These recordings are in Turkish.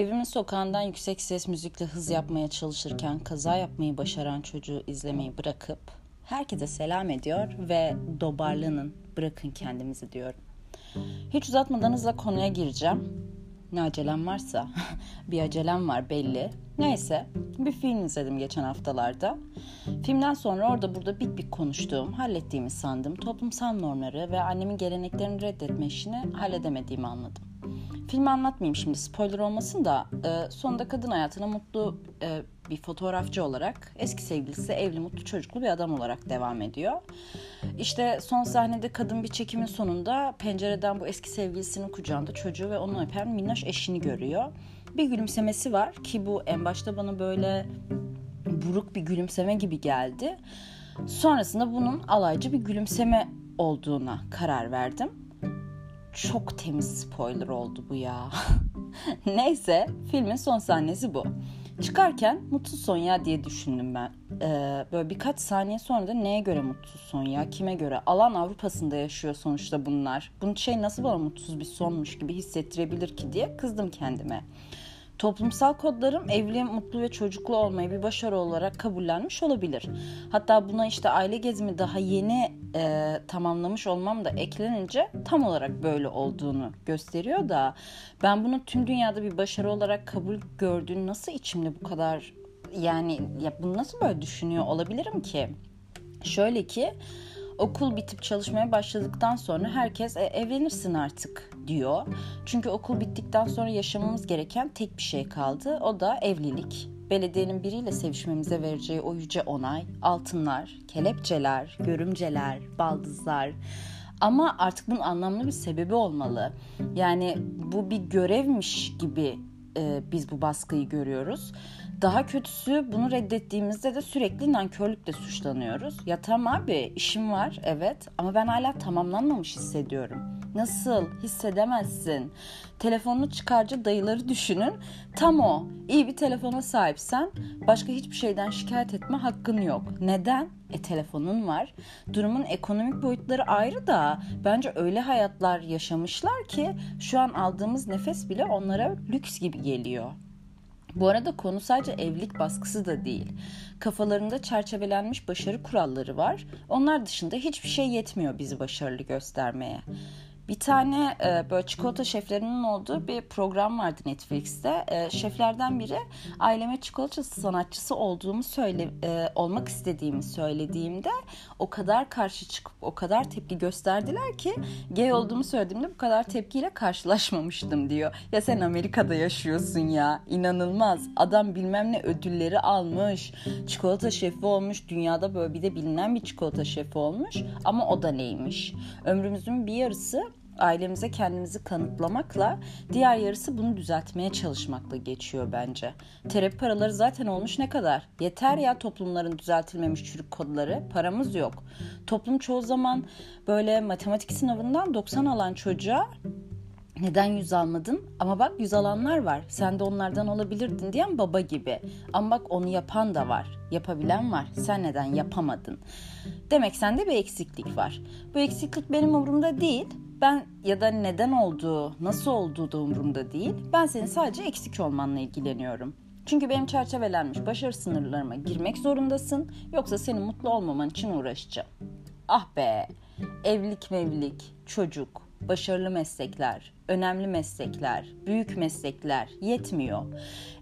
Evimin sokağından yüksek ses müzikle hız yapmaya çalışırken kaza yapmayı başaran çocuğu izlemeyi bırakıp herkese selam ediyor ve dobarlanın bırakın kendimizi diyorum. Hiç uzatmadan hızla konuya gireceğim. Ne acelem varsa. bir acelem var belli. Neyse bir film izledim geçen haftalarda. Filmden sonra orada burada bit bit konuştuğum, hallettiğimi sandım. Toplumsal normları ve annemin geleneklerini reddetme işini halledemediğimi anladım. Filmi anlatmayayım şimdi spoiler olmasın da e, sonunda kadın hayatına mutlu e, bir fotoğrafçı olarak eski sevgilisi evli mutlu çocuklu bir adam olarak devam ediyor. İşte son sahnede kadın bir çekimin sonunda pencereden bu eski sevgilisinin kucağında çocuğu ve onu öpen minnoş eşini görüyor. Bir gülümsemesi var ki bu en başta bana böyle buruk bir gülümseme gibi geldi. Sonrasında bunun alaycı bir gülümseme olduğuna karar verdim çok temiz spoiler oldu bu ya. Neyse filmin son sahnesi bu. Çıkarken mutsuz son ya diye düşündüm ben. Ee, böyle birkaç saniye sonra da neye göre mutsuz son ya? Kime göre? Alan Avrupa'sında yaşıyor sonuçta bunlar. Bunun şey nasıl bana mutsuz bir sonmuş gibi hissettirebilir ki diye kızdım kendime. Toplumsal kodlarım evli, mutlu ve çocuklu olmayı bir başarı olarak kabullenmiş olabilir. Hatta buna işte aile gezimi daha yeni e, tamamlamış olmam da eklenince tam olarak böyle olduğunu gösteriyor da ben bunu tüm dünyada bir başarı olarak kabul gördüğünü nasıl içimde bu kadar yani ya bunu nasıl böyle düşünüyor olabilirim ki? Şöyle ki okul bitip çalışmaya başladıktan sonra herkes e, evlenirsin artık diyor. Çünkü okul bittikten sonra yaşamamız gereken tek bir şey kaldı. O da evlilik. Belediyenin biriyle sevişmemize vereceği o yüce onay, altınlar, kelepçeler, görümceler, baldızlar. Ama artık bunun anlamlı bir sebebi olmalı. Yani bu bir görevmiş gibi e, biz bu baskıyı görüyoruz. Daha kötüsü bunu reddettiğimizde de sürekli nankörlükle suçlanıyoruz. Ya tamam abi işim var evet ama ben hala tamamlanmamış hissediyorum. Nasıl hissedemezsin? Telefonunu çıkarca dayıları düşünün. Tam o. İyi bir telefona sahipsen başka hiçbir şeyden şikayet etme hakkın yok. Neden? E telefonun var. Durumun ekonomik boyutları ayrı da bence öyle hayatlar yaşamışlar ki şu an aldığımız nefes bile onlara lüks gibi geliyor. Bu arada konu sadece evlilik baskısı da değil. Kafalarında çerçevelenmiş başarı kuralları var. Onlar dışında hiçbir şey yetmiyor bizi başarılı göstermeye. Bir tane e, böyle çikolata şeflerinin olduğu bir program vardı Netflix'te. E, şeflerden biri aileme çikolata sanatçısı olduğumu söyle e, olmak istediğimi söylediğimde o kadar karşı çıkıp o kadar tepki gösterdiler ki gay olduğumu söylediğimde bu kadar tepkiyle karşılaşmamıştım diyor. Ya sen Amerika'da yaşıyorsun ya. inanılmaz. Adam bilmem ne ödülleri almış. Çikolata şefi olmuş. Dünyada böyle bir de bilinen bir çikolata şefi olmuş. Ama o da neymiş? Ömrümüzün bir yarısı ailemize kendimizi kanıtlamakla diğer yarısı bunu düzeltmeye çalışmakla geçiyor bence. Terapi paraları zaten olmuş ne kadar? Yeter ya toplumların düzeltilmemiş çürük kodları. Paramız yok. Toplum çoğu zaman böyle matematik sınavından 90 alan çocuğa neden yüz almadın? Ama bak yüz alanlar var. Sen de onlardan olabilirdin diyen baba gibi. Ama bak onu yapan da var. Yapabilen var. Sen neden yapamadın? Demek sende bir eksiklik var. Bu eksiklik benim umurumda değil. Ben ya da neden olduğu, nasıl olduğu da umurumda değil. Ben senin sadece eksik olmanla ilgileniyorum. Çünkü benim çerçevelenmiş başarı sınırlarıma girmek zorundasın. Yoksa senin mutlu olmaman için uğraşacağım. Ah be! Evlilik mevlilik, çocuk, başarılı meslekler, önemli meslekler, büyük meslekler yetmiyor.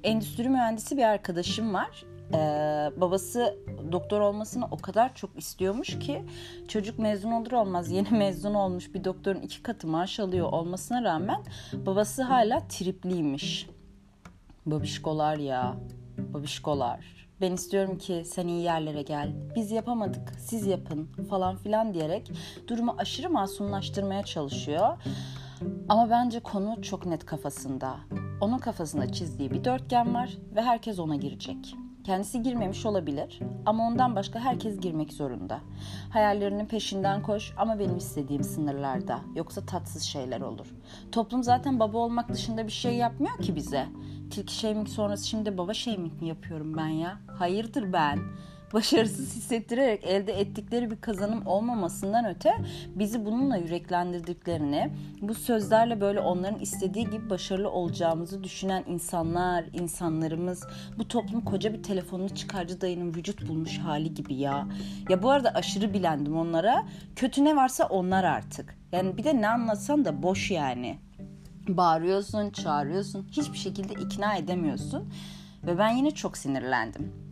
Endüstri mühendisi bir arkadaşım var e, babası doktor olmasını o kadar çok istiyormuş ki çocuk mezun olur olmaz yeni mezun olmuş bir doktorun iki katı maaş alıyor olmasına rağmen babası hala tripliymiş. Babişkolar ya, babişkolar. Ben istiyorum ki sen iyi yerlere gel. Biz yapamadık, siz yapın falan filan diyerek durumu aşırı masumlaştırmaya çalışıyor. Ama bence konu çok net kafasında. Onun kafasında çizdiği bir dörtgen var ve herkes ona girecek. Kendisi girmemiş olabilir ama ondan başka herkes girmek zorunda. Hayallerinin peşinden koş ama benim istediğim sınırlarda. Yoksa tatsız şeyler olur. Toplum zaten baba olmak dışında bir şey yapmıyor ki bize. Tilki shaming sonrası şimdi baba shaming mi yapıyorum ben ya? Hayırdır ben? Başarısız hissettirerek elde ettikleri bir kazanım olmamasından öte bizi bununla yüreklendirdiklerini, bu sözlerle böyle onların istediği gibi başarılı olacağımızı düşünen insanlar, insanlarımız bu toplum koca bir telefonunu çıkarcı dayının vücut bulmuş hali gibi ya. Ya bu arada aşırı bilendim onlara. Kötü ne varsa onlar artık. Yani bir de ne anlatsan da boş yani. Bağırıyorsun, çağırıyorsun. Hiçbir şekilde ikna edemiyorsun. Ve ben yine çok sinirlendim.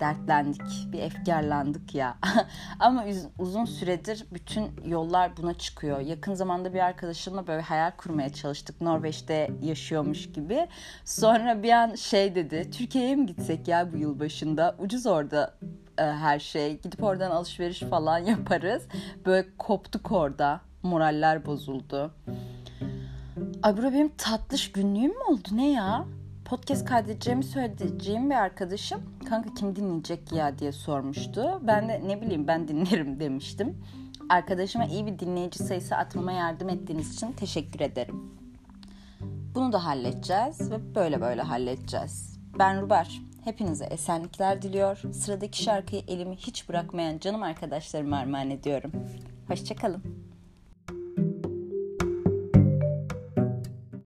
Dertlendik, bir efkarlandık ya. Ama uzun süredir bütün yollar buna çıkıyor. Yakın zamanda bir arkadaşımla böyle hayal kurmaya çalıştık. Norveç'te yaşıyormuş gibi. Sonra bir an şey dedi. Türkiye'ye mi gitsek ya bu yıl başında? Ucuz orada e, her şey. Gidip oradan alışveriş falan yaparız. Böyle koptuk orada. Moraller bozuldu. Ay bura benim tatlış günlüğüm mü oldu ne ya? Podcast kaydedeceğimi söyleyeceğim bir arkadaşım kanka kim dinleyecek ya diye sormuştu. Ben de ne bileyim ben dinlerim demiştim. Arkadaşıma iyi bir dinleyici sayısı atmama yardım ettiğiniz için teşekkür ederim. Bunu da halledeceğiz ve böyle böyle halledeceğiz. Ben Ruber. Hepinize esenlikler diliyor. Sıradaki şarkıyı elimi hiç bırakmayan canım arkadaşlarıma armağan ediyorum. Hoşçakalın.